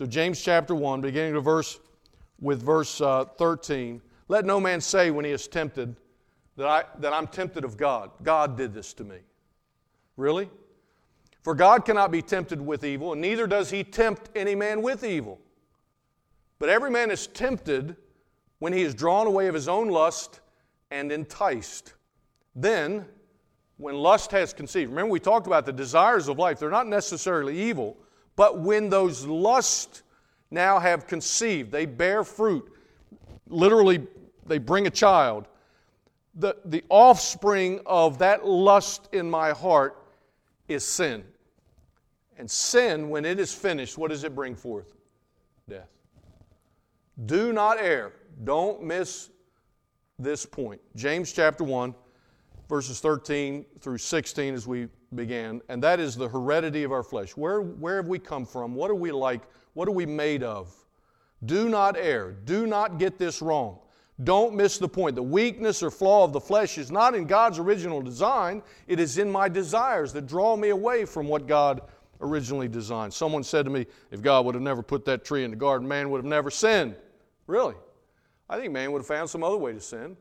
So, James chapter 1, beginning to verse with verse uh, 13. Let no man say when he is tempted that, I, that I'm tempted of God. God did this to me. Really? For God cannot be tempted with evil, and neither does he tempt any man with evil. But every man is tempted when he is drawn away of his own lust and enticed. Then, when lust has conceived, remember we talked about the desires of life, they're not necessarily evil, but when those lusts now have conceived, they bear fruit, literally, they bring a child. The, the offspring of that lust in my heart is sin. And sin, when it is finished, what does it bring forth? Death. Do not err. Don't miss this point. James chapter 1, verses 13 through 16 as we began, and that is the heredity of our flesh. Where, where have we come from? What are we like? What are we made of? Do not err. Do not get this wrong. Don't miss the point. The weakness or flaw of the flesh is not in God's original design, it is in my desires that draw me away from what God originally designed. Someone said to me, if God would have never put that tree in the garden, man would have never sinned. Really? I think man would have found some other way to sin.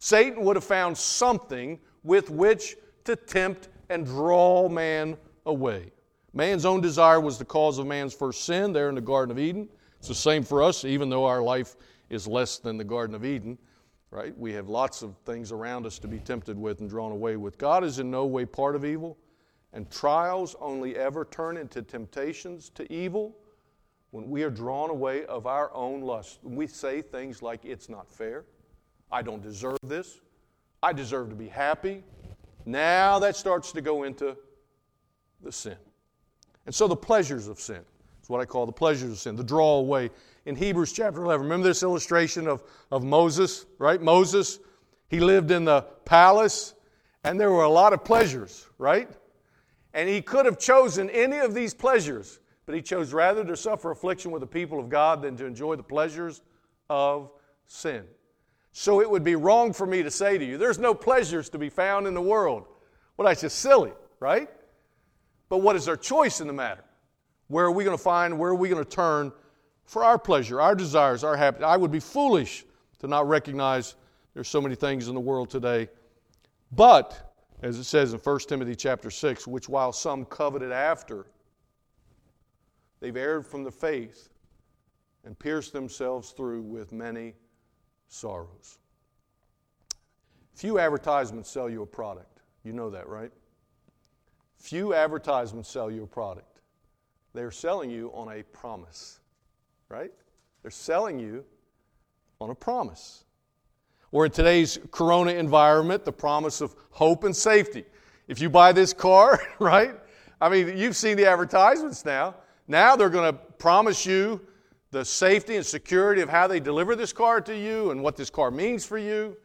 Satan would have found something with which to tempt and draw man away. Man's own desire was the cause of man's first sin there in the Garden of Eden. It's the same for us, even though our life is less than the Garden of Eden, right? We have lots of things around us to be tempted with and drawn away with. God is in no way part of evil, and trials only ever turn into temptations to evil when we are drawn away of our own lust. We say things like, It's not fair. I don't deserve this. I deserve to be happy. Now that starts to go into the sin. And so the pleasures of sin is what I call the pleasures of sin, the draw away. In Hebrews chapter 11, remember this illustration of, of Moses, right? Moses, he lived in the palace, and there were a lot of pleasures, right? And he could have chosen any of these pleasures but he chose rather to suffer affliction with the people of God than to enjoy the pleasures of sin. So it would be wrong for me to say to you, there's no pleasures to be found in the world. Well, that's just silly, right? But what is our choice in the matter? Where are we going to find, where are we going to turn for our pleasure, our desires, our happiness? I would be foolish to not recognize there's so many things in the world today. But, as it says in 1 Timothy chapter 6, which while some coveted after, They've erred from the faith and pierced themselves through with many sorrows. Few advertisements sell you a product. You know that, right? Few advertisements sell you a product. They're selling you on a promise, right? They're selling you on a promise. Or in today's corona environment, the promise of hope and safety. If you buy this car, right? I mean, you've seen the advertisements now. Now they're going to promise you the safety and security of how they deliver this car to you and what this car means for you.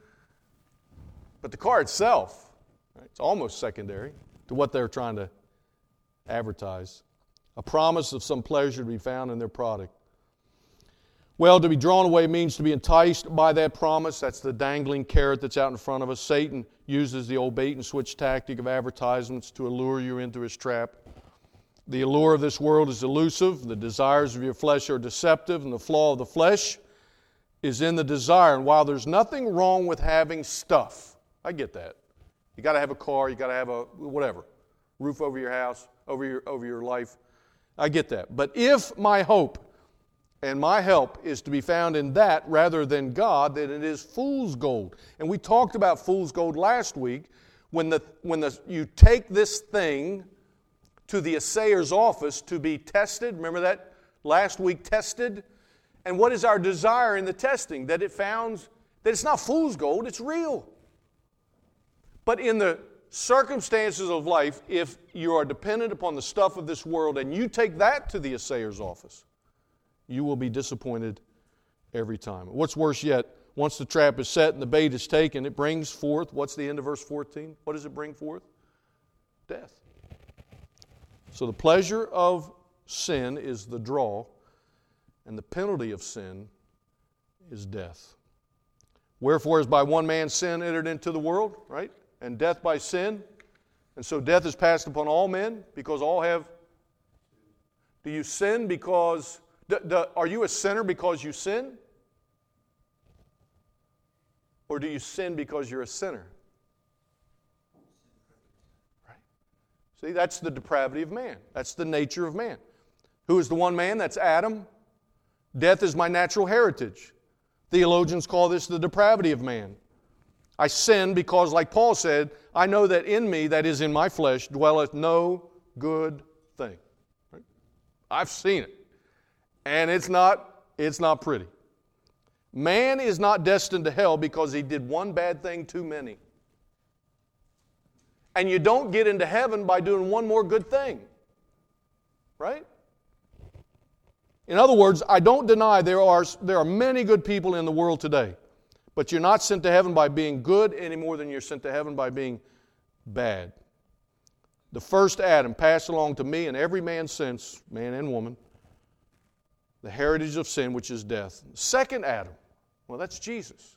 But the car itself, right, it's almost secondary to what they're trying to advertise. A promise of some pleasure to be found in their product. Well, to be drawn away means to be enticed by that promise. That's the dangling carrot that's out in front of us. Satan uses the old bait and switch tactic of advertisements to allure you into his trap. The allure of this world is elusive, the desires of your flesh are deceptive, and the flaw of the flesh is in the desire. And while there's nothing wrong with having stuff, I get that. You got to have a car, you got to have a whatever, roof over your house, over your, over your life. I get that. But if my hope and my help is to be found in that rather than God, then it is fool's gold. And we talked about fool's gold last week. When, the, when the, you take this thing to the assayer's office to be tested. Remember that last week, tested? And what is our desire in the testing? That it found that it's not fool's gold, it's real. But in the circumstances of life, if you are dependent upon the stuff of this world and you take that to the assayer's office, you will be disappointed every time. What's worse yet, once the trap is set and the bait is taken, it brings forth, what's the end of verse 14? What does it bring forth? Death. So the pleasure of sin is the draw, and the penalty of sin is death. Wherefore, as by one man sin entered into the world, right? And death by sin. And so death is passed upon all men because all have Do you sin because, are you a sinner because you sin? Or do you sin because you're a sinner? See, that's the depravity of man. That's the nature of man. Who is the one man? That's Adam. Death is my natural heritage. Theologians call this the depravity of man. I sin because, like Paul said, I know that in me, that is in my flesh, dwelleth no good thing. Right? I've seen it. And it's not, it's not pretty. Man is not destined to hell because he did one bad thing too many. And you don't get into heaven by doing one more good thing. Right? In other words, I don't deny there are, there are many good people in the world today. But you're not sent to heaven by being good any more than you're sent to heaven by being bad. The first Adam passed along to me and every man since, man and woman, the heritage of sin, which is death. Second Adam, well, that's Jesus,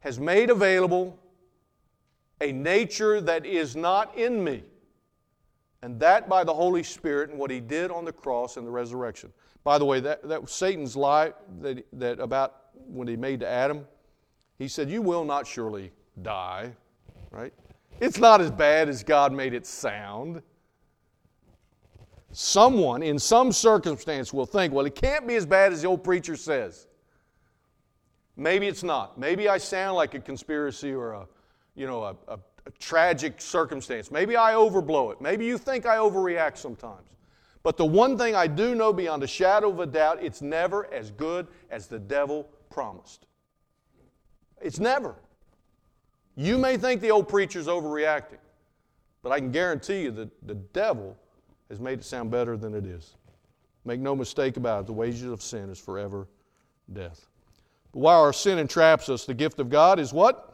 has made available a nature that is not in me. And that by the Holy Spirit and what he did on the cross and the resurrection. By the way, that, that Satan's lie that, that about when he made to Adam. He said, You will not surely die, right? It's not as bad as God made it sound. Someone in some circumstance will think, well, it can't be as bad as the old preacher says. Maybe it's not. Maybe I sound like a conspiracy or a, you know, a, a, a tragic circumstance. Maybe I overblow it. Maybe you think I overreact sometimes. But the one thing I do know beyond a shadow of a doubt, it's never as good as the devil promised. It's never. You may think the old preacher's overreacting, but I can guarantee you that the devil has made it sound better than it is. Make no mistake about it, the wages of sin is forever death. But while our sin entraps us, the gift of God is what?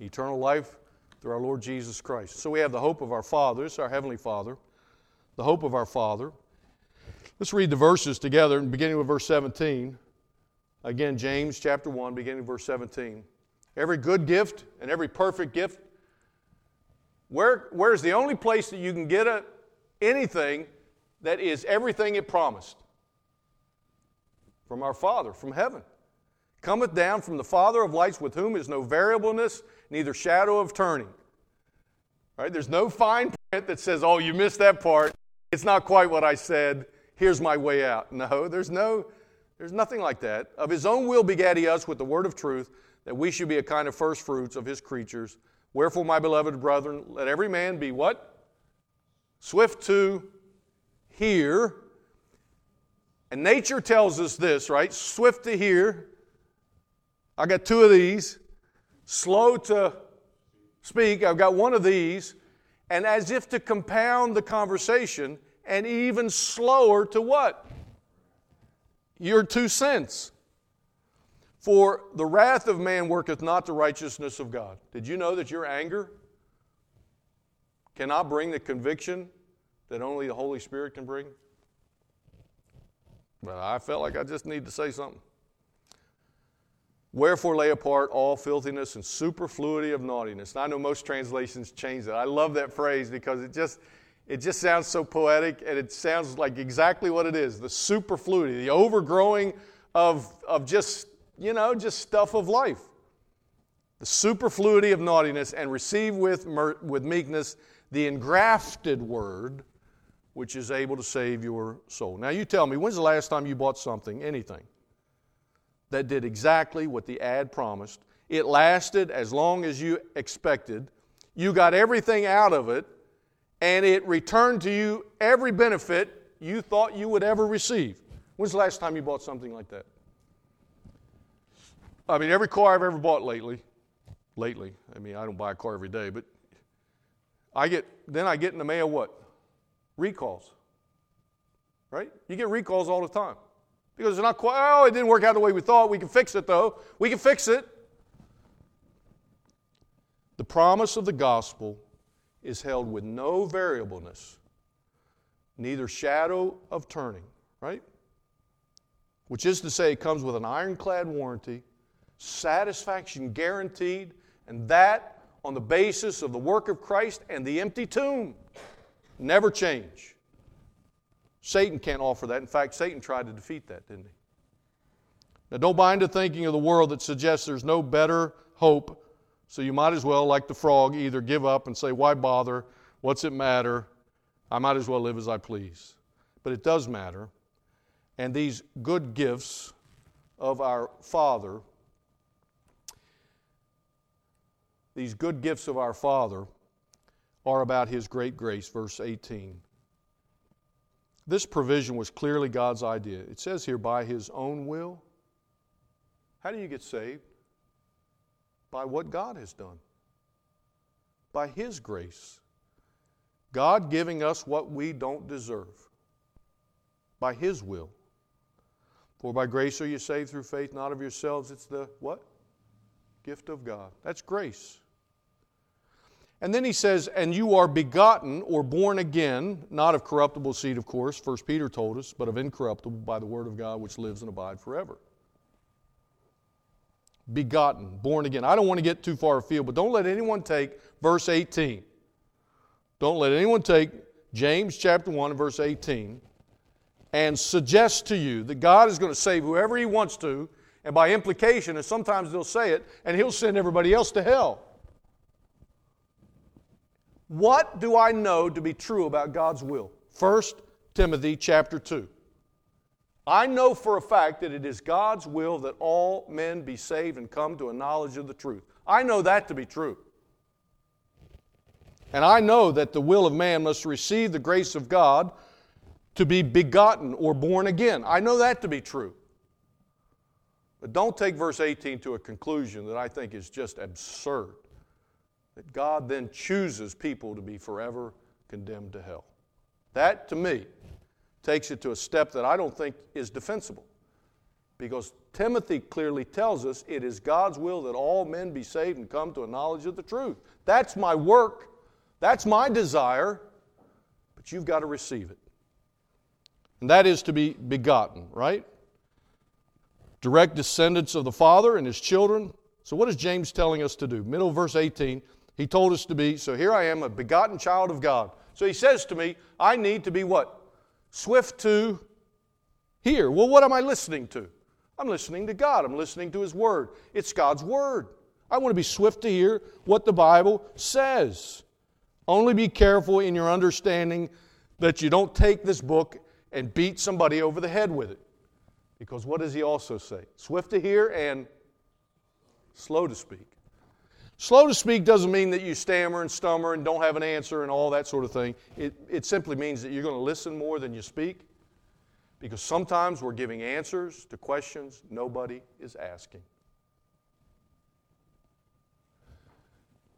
Eternal life through our Lord Jesus Christ. So we have the hope of our fathers, our Heavenly Father, the hope of our Father. Let's read the verses together, beginning with verse 17. Again, James chapter 1, beginning with verse 17. Every good gift and every perfect gift. Where, where's the only place that you can get a, anything that is everything it promised? From our Father, from heaven. Cometh down from the Father of lights, with whom is no variableness, neither shadow of turning. Right? There's no fine print that says, oh, you missed that part. It's not quite what I said. Here's my way out. No, there's no, there's nothing like that. Of his own will begat he us with the word of truth, that we should be a kind of first fruits of his creatures. Wherefore, my beloved brethren, let every man be what? Swift to hear. And nature tells us this, right? Swift to hear. I got two of these. Slow to speak. I've got one of these. And as if to compound the conversation, and even slower to what? your two cents. For the wrath of man worketh not the righteousness of God. Did you know that your anger cannot bring the conviction that only the Holy Spirit can bring? But I felt like I just need to say something. Wherefore lay apart all filthiness and superfluity of naughtiness. Now, I know most translations change that. I love that phrase because it just it just sounds so poetic and it sounds like exactly what it is the superfluity, the overgrowing of, of just, you know, just stuff of life. The superfluity of naughtiness and receive with, with meekness the engrafted word which is able to save your soul. Now, you tell me, when's the last time you bought something, anything, that did exactly what the ad promised? It lasted as long as you expected. You got everything out of it and it returned to you every benefit you thought you would ever receive. When's the last time you bought something like that? I mean, every car I've ever bought lately, lately, I mean, I don't buy a car every day, but I get, then I get in the mail what? Recalls. Right? You get recalls all the time. Because it's not quite, oh, it didn't work out the way we thought. We can fix it though. We can fix it. The promise of the gospel is held with no variableness, neither shadow of turning, right? Which is to say, it comes with an ironclad warranty, satisfaction guaranteed, and that on the basis of the work of Christ and the empty tomb. Never change. Satan can't offer that. In fact, Satan tried to defeat that, didn't he? Now, don't buy into thinking of the world that suggests there's no better hope, so you might as well, like the frog, either give up and say, Why bother? What's it matter? I might as well live as I please. But it does matter. And these good gifts of our Father, these good gifts of our Father, are about His great grace, verse 18. This provision was clearly God's idea. It says here, by His own will. How do you get saved? By what God has done, by His grace. God giving us what we don't deserve, by His will. For by grace are you saved through faith, not of yourselves. It's the what? Gift of God. That's grace. And then he says, And you are begotten or born again, not of corruptible seed, of course, First Peter told us, but of incorruptible by the word of God which lives and abides forever. Begotten, born again. I don't want to get too far afield, but don't let anyone take verse 18. Don't let anyone take James chapter 1 and verse 18 and suggest to you that God is going to save whoever He wants to, and by implication, and sometimes they'll say it, and He'll send everybody else to hell. What do I know to be true about God's will? 1 Timothy chapter 2. I know for a fact that it is God's will that all men be saved and come to a knowledge of the truth. I know that to be true. And I know that the will of man must receive the grace of God to be begotten or born again. I know that to be true. But don't take verse 18 to a conclusion that I think is just absurd. That God then chooses people to be forever condemned to hell. That, to me, takes it to a step that I don't think is defensible. Because Timothy clearly tells us it is God's will that all men be saved and come to a knowledge of the truth. That's my work. That's my desire. But you've got to receive it. And that is to be begotten, right? Direct descendants of the Father and his children. So, what is James telling us to do? Middle verse 18, he told us to be, so here I am, a begotten child of God. So he says to me, I need to be what? Swift to hear. Well, what am I listening to? I'm listening to God. I'm listening to His Word. It's God's Word. I want to be swift to hear what the Bible says. Only be careful in your understanding that you don't take this book and beat somebody over the head with it. Because what does he also say? Swift to hear and slow to speak. Slow to speak doesn't mean that you stammer and stammer and don't have an answer and all that sort of thing. It, it simply means that you're going to listen more than you speak. Because sometimes we're giving answers to questions nobody is asking.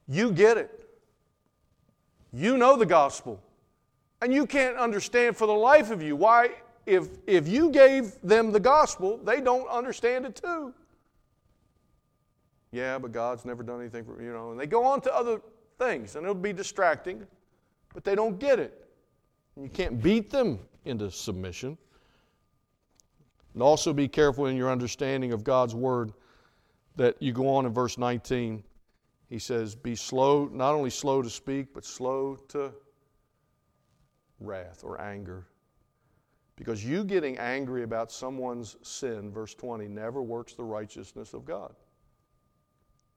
You get it. You know the gospel. And you can't understand for the life of you why, if, if you gave them the gospel, they don't understand it too. Yeah, but God's never done anything for you know, and they go on to other things, and it'll be distracting, but they don't get it. And you can't beat them into submission. And also be careful in your understanding of God's word that you go on in verse 19. He says, Be slow, not only slow to speak, but slow to wrath or anger. Because you getting angry about someone's sin, verse 20, never works the righteousness of God.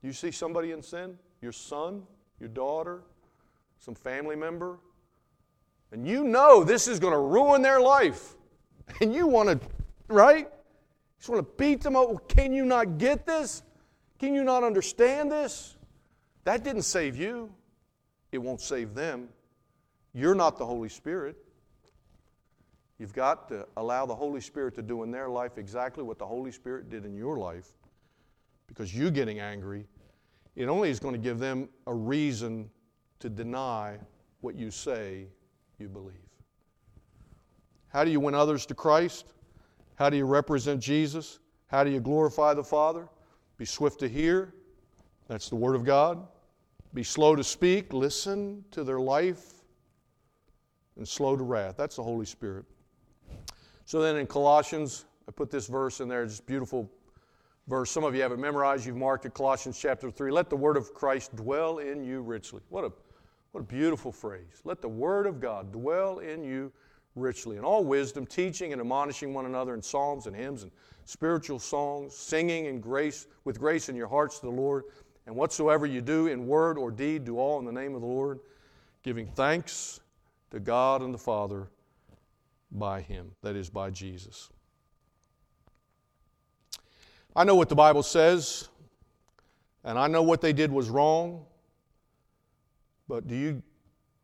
You see somebody in sin, your son, your daughter, some family member, and you know this is going to ruin their life, and you want to, right? You just want to beat them up. Can you not get this? Can you not understand this? That didn't save you. It won't save them. You're not the Holy Spirit. You've got to allow the Holy Spirit to do in their life exactly what the Holy Spirit did in your life because you getting angry, it only is going to give them a reason to deny what you say you believe. How do you win others to Christ? How do you represent Jesus? How do you glorify the Father? Be swift to hear. That's the Word of God. Be slow to speak. Listen to their life and slow to wrath. That's the Holy Spirit. So then in Colossians, I put this verse in there, just beautiful verse. Some of you have it memorized. You've marked it, Colossians chapter 3. Let the word of Christ dwell in you richly. What a, what a beautiful phrase. Let the word of God dwell in you richly in all wisdom, teaching and admonishing one another in psalms and hymns and spiritual songs, singing in grace with grace in your hearts to the Lord. And whatsoever you do in word or deed, do all in the name of the Lord, giving thanks to God and the Father by Him, that is, by Jesus. I know what the Bible says, and I know what they did was wrong, but do you,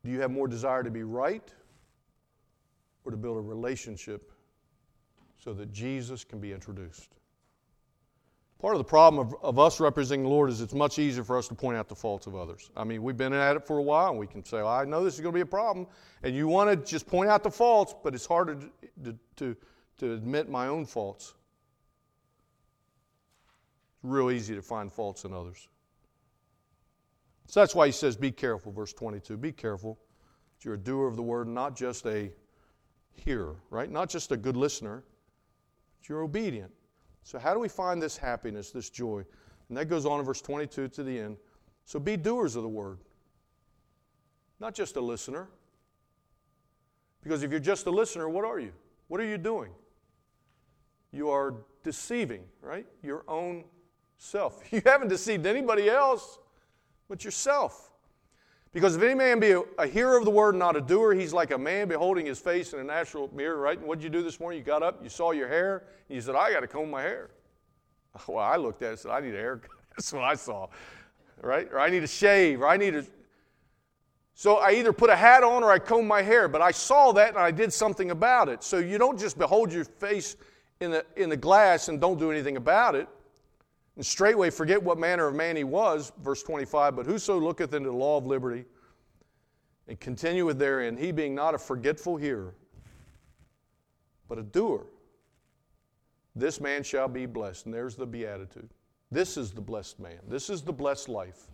do you have more desire to be right or to build a relationship so that Jesus can be introduced? Part of the problem of, of us representing the Lord is it's much easier for us to point out the faults of others. I mean, we've been at it for a while and we can say, well, I know this is going to be a problem. And you want to just point out the faults, but it's harder to, to, to, to admit my own faults. Real easy to find faults in others. So that's why he says, be careful, verse 22. Be careful that you're a doer of the word, not just a hearer, right? Not just a good listener, but you're obedient. So, how do we find this happiness, this joy? And that goes on in verse 22 to the end. So, be doers of the word, not just a listener. Because if you're just a listener, what are you? What are you doing? You are deceiving, right? Your own self. You haven't deceived anybody else but yourself. Because if any man be a, a, hearer of the word and not a doer, he's like a man beholding his face in a natural mirror, right? And what did you do this morning? You got up, you saw your hair, and you said, I got to comb my hair. Well, I looked at it and said, I need a haircut. That's what I saw, right? Or I need a shave, or I need a. So I either put a hat on or I comb my hair, but I saw that and I did something about it. So you don't just behold your face in the, in the glass and don't do anything about it. And straightway forget what manner of man he was, verse 25, but whoso looketh into the law of liberty and continueth therein, he being not a forgetful hearer, but a doer, this man shall be blessed. And there's the beatitude. This is the blessed man. This is the blessed life.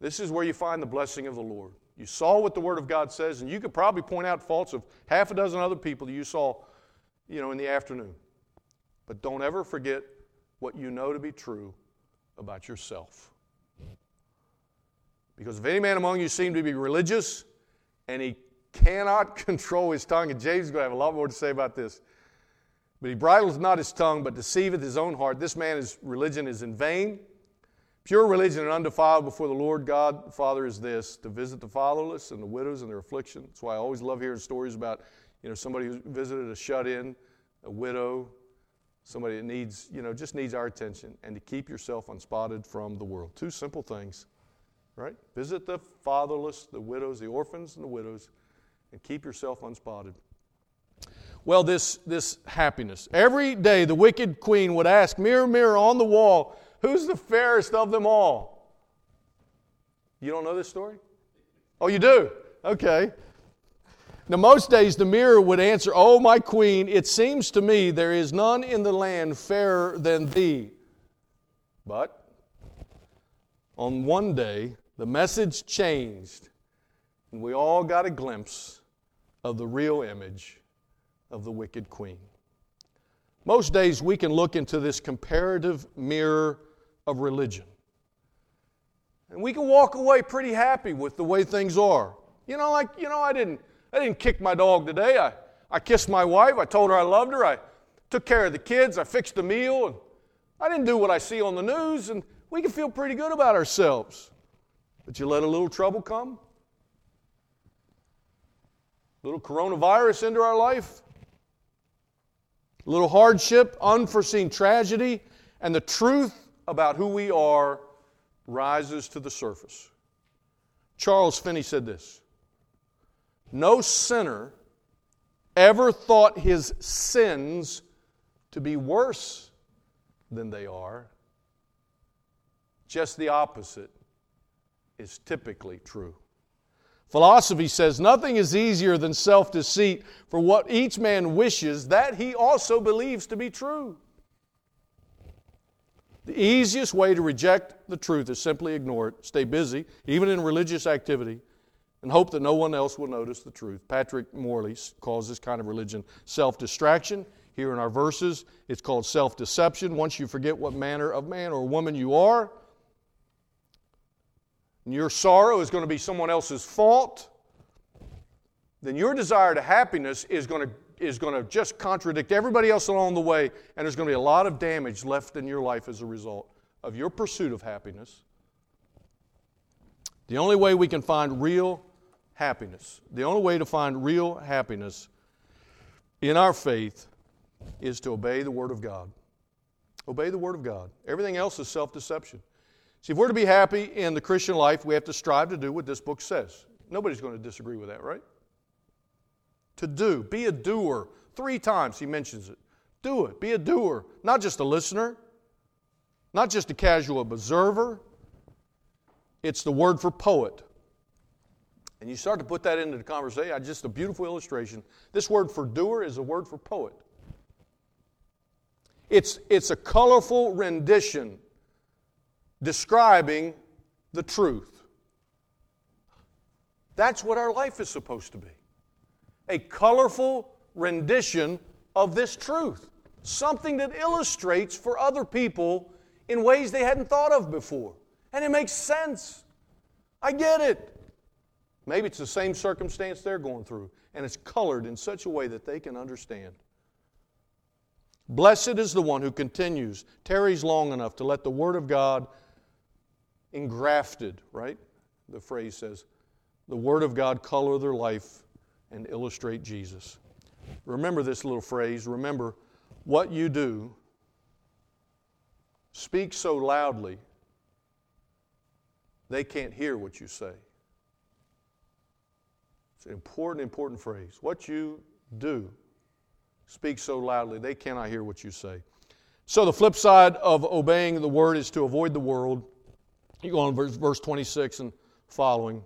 This is where you find the blessing of the Lord. You saw what the Word of God says, and you could probably point out faults of half a dozen other people that you saw, you know, in the afternoon. But don't ever forget what you know to be true about yourself. Because if any man among you seem to be religious and he cannot control his tongue, and James is going to have a lot more to say about this, but he bridles not his tongue, but deceiveth his own heart. This man's religion is in vain. Pure religion and undefiled before the Lord God Father is this to visit the fatherless and the widows in their affliction. That's why I always love hearing stories about you know somebody who visited a shut in, a widow, somebody that needs, you know, just needs our attention, and to keep yourself unspotted from the world. Two simple things, right? Visit the fatherless, the widows, the orphans, and the widows, and keep yourself unspotted. Well, this, this happiness. Every day the wicked queen would ask, Mirror, mirror on the wall, who's the fairest of them all? You don't know this story? Oh, you do? Okay. Now, most days the mirror would answer, Oh, my queen, it seems to me there is none in the land fairer than thee. But on one day, the message changed, and we all got a glimpse of the real image of the wicked queen. Most days we can look into this comparative mirror of religion. And we can walk away pretty happy with the way things are. You know, like, you know, I didn't I didn't kick my dog today. I, I kissed my wife. I told her I loved her. I took care of the kids. I fixed the meal. And I didn't do what I see on the news. And we can feel pretty good about ourselves. But you let a little trouble come, a little coronavirus into our life, a little hardship, unforeseen tragedy, and the truth about who we are rises to the surface. Charles Finney said this no sinner ever thought his sins to be worse than they are. Just the opposite is typically true. Philosophy says nothing is easier than self deceit, for what each man wishes, that he also believes to be true. The easiest way to reject the truth is simply ignore it, stay busy, even in religious activity, and hope that no one else will notice the truth. Patrick Morley calls this kind of religion self distraction. Here in our verses, it's called self deception. Once you forget what manner of man or woman you are, and your sorrow is going to be someone else's fault. then your desire to happiness is going to is going to just contradict everybody else along the way, and there's going to be a lot of damage left in your life as a result of your pursuit of happiness. The only way we can find real happiness, the only way to find real happiness in our faith is to obey the Word of God. Obey the Word of God. Everything else is self deception. See, if we're to be happy in the Christian life, we have to strive to do what this book says. Nobody's going to disagree with that, right? To do. Be a doer. Three times he mentions it. Do it. Be a doer, not just a listener, not just a casual observer. It's the word for poet. And you start to put that into the conversation, just a beautiful illustration. This word for doer is a word for poet. It's, it's a colorful rendition describing the truth. That's what our life is supposed to be a colorful rendition of this truth, something that illustrates for other people in ways they hadn't thought of before. And it makes sense. I get it. Maybe it's the same circumstance they're going through, and it's colored in such a way that they can understand. Blessed is the one who continues, tarries long enough to let the Word of God engrafted, right? The phrase says, the Word of God color their life and illustrate Jesus. Remember this little phrase. Remember, what you do, speak so loudly, they can't hear what you say. It's an important, important phrase. What you do, speaks so loudly, they cannot hear what you say. So, the flip side of obeying the word is to avoid the world. You go on verse, verse 26 and following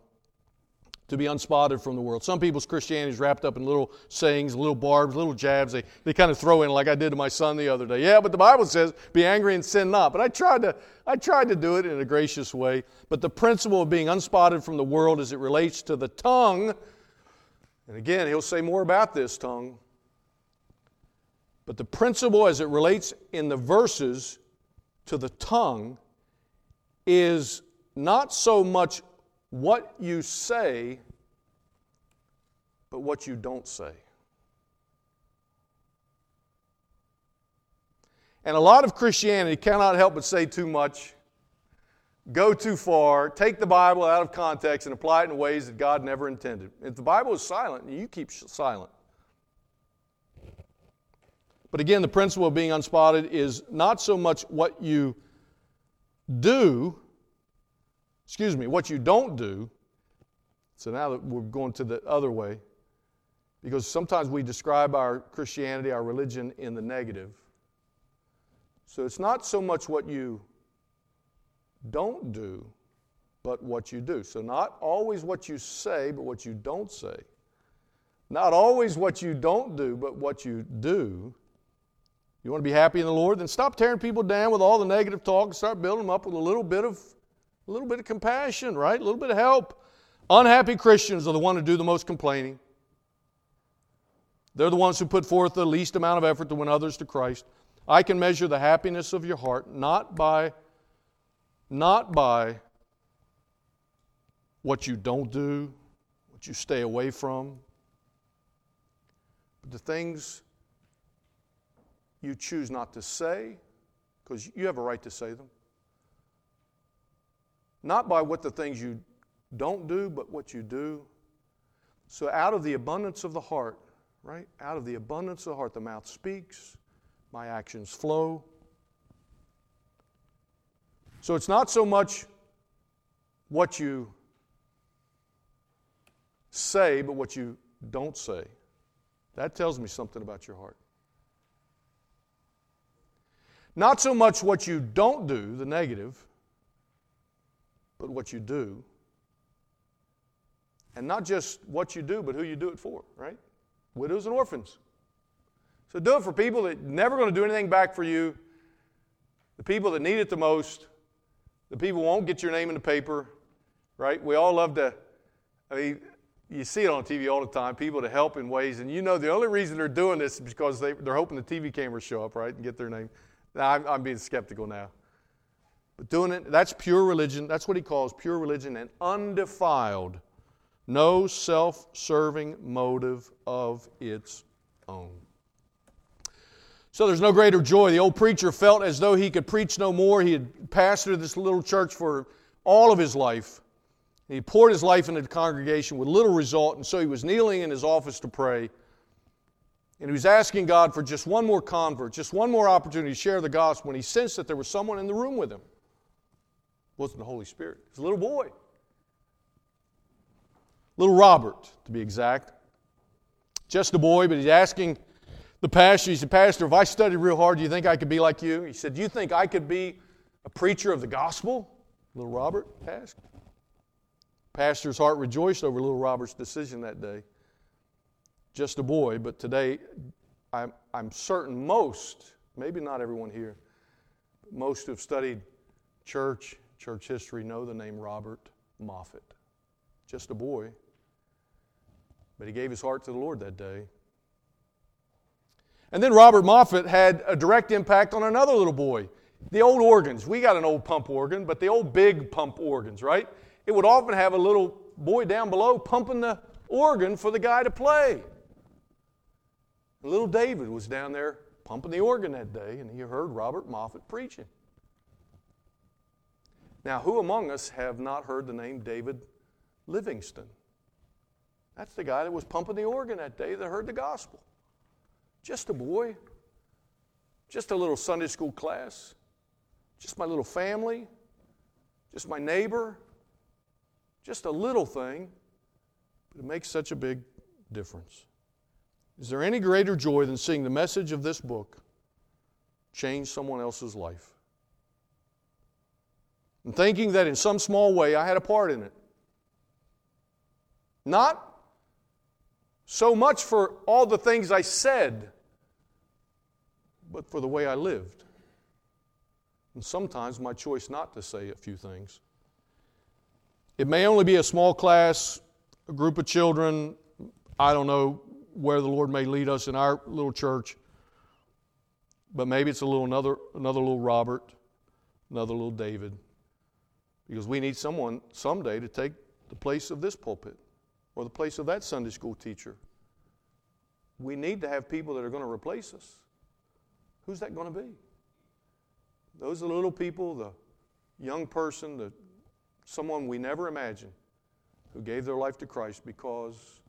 to be unspotted from the world. Some people's Christianity is wrapped up in little sayings, little barbs, little jabs. They, they kind of throw in like I did to my son the other day. Yeah, but the Bible says, be angry and sin not. But I tried to, I tried to do it in a gracious way. But the principle of being unspotted from the world as it relates to the tongue, and again, he'll say more about this tongue. But the principle as it relates in the verses to the tongue is not so much what you say, but what you don't say. And a lot of Christianity cannot help but say too much, go too far, take the Bible out of context and apply it in ways that God never intended. If the Bible is silent, you keep silent. But again, the principle of being unspotted is not so much what you do, excuse me, what you don't do. So now that we're going to the other way, because sometimes we describe our Christianity, our religion, in the negative. So it's not so much what you don't do, but what you do. So not always what you say, but what you don't say. Not always what you don't do, but what you do. You want to be happy in the Lord? Then stop tearing people down with all the negative talk and start building them up with a little bit of a little bit of compassion, right? A little bit of help. Unhappy Christians are the ones who do the most complaining. They're the ones who put forth the least amount of effort to win others to Christ. I can measure the happiness of your heart not by not by what you don't do, what you stay away from, but the things you choose not to say because you have a right to say them not by what the things you don't do, but what you do. So, out of the abundance of the heart, right? Out of the abundance of the heart, the mouth speaks, my actions flow. So, it's not so much what you say, but what you don't say. That tells me something about your heart. Not so much what you don't do, the negative, but what you do. And not just what you do, but who you do it for, right? Widows and orphans. So do it for people that never going to do anything back for you, the people that need it the most, the people won't get your name in the paper, right? We all love to, I mean, you see it on TV all the time, people to help in ways, and you know the only reason they're doing this is because they, they're hoping the TV cameras show up, right, and get their name. Now, I'm, I'm being skeptical now. But doing it, that's pure religion. That's what he calls pure religion and undefiled no self serving motive of its own. So there's no greater joy. The old preacher felt as though he could preach no more. He had pastored this little church for all of his life. He poured his life into the congregation with little result, and so he was kneeling in his office to pray. And he was asking God for just one more convert, just one more opportunity to share the gospel when he sensed that there was someone in the room with him. It wasn't the Holy Spirit, it was a little boy. Little Robert, to be exact. Just a boy, but he's asking the pastor, he said, Pastor, if I studied real hard, do you think I could be like you? He said, Do you think I could be a preacher of the gospel? Little Robert asked. Pastor's heart rejoiced over little Robert's decision that day. Just a boy, but today I'm, I'm certain most, maybe not everyone here, most who have studied church, church history, know the name Robert Moffat. Just a boy. But he gave his heart to the Lord that day. And then Robert Moffat had a direct impact on another little boy. The old organs. We got an old pump organ, but the old big pump organs, right? It would often have a little boy down below pumping the organ for the guy to play. Little David was down there pumping the organ that day, and he heard Robert Moffat preaching. Now, who among us have not heard the name David Livingstone? That's the guy that was pumping the organ that day that heard the gospel. Just a boy, just a little Sunday school class, just my little family, just my neighbor, just a little thing, but it makes such a big difference. Is there any greater joy than seeing the message of this book change someone else's life? And thinking that in some small way I had a part in it. Not so much for all the things I said, but for the way I lived. And sometimes my choice not to say a few things. It may only be a small class, a group of children. I don't know where the Lord may lead us in our little church. But maybe it's a little another another little Robert, another little David. Because we need someone someday to take the place of this pulpit or the place of that Sunday school teacher. We need to have people that are going to replace us. Who's that going to be? Those are the little people, the young person, the someone we never imagined who gave their life to Christ because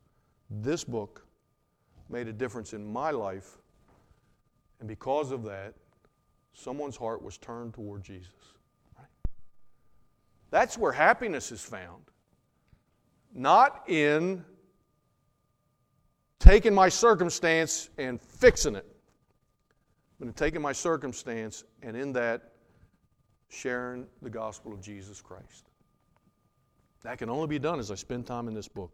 this book made a difference in my life. And because of that, someone's heart was turned toward Jesus. Right? That's where happiness is found. Not in taking my circumstance and fixing it, but in taking my circumstance and in that sharing the gospel of Jesus Christ. That can only be done as I spend time in this book.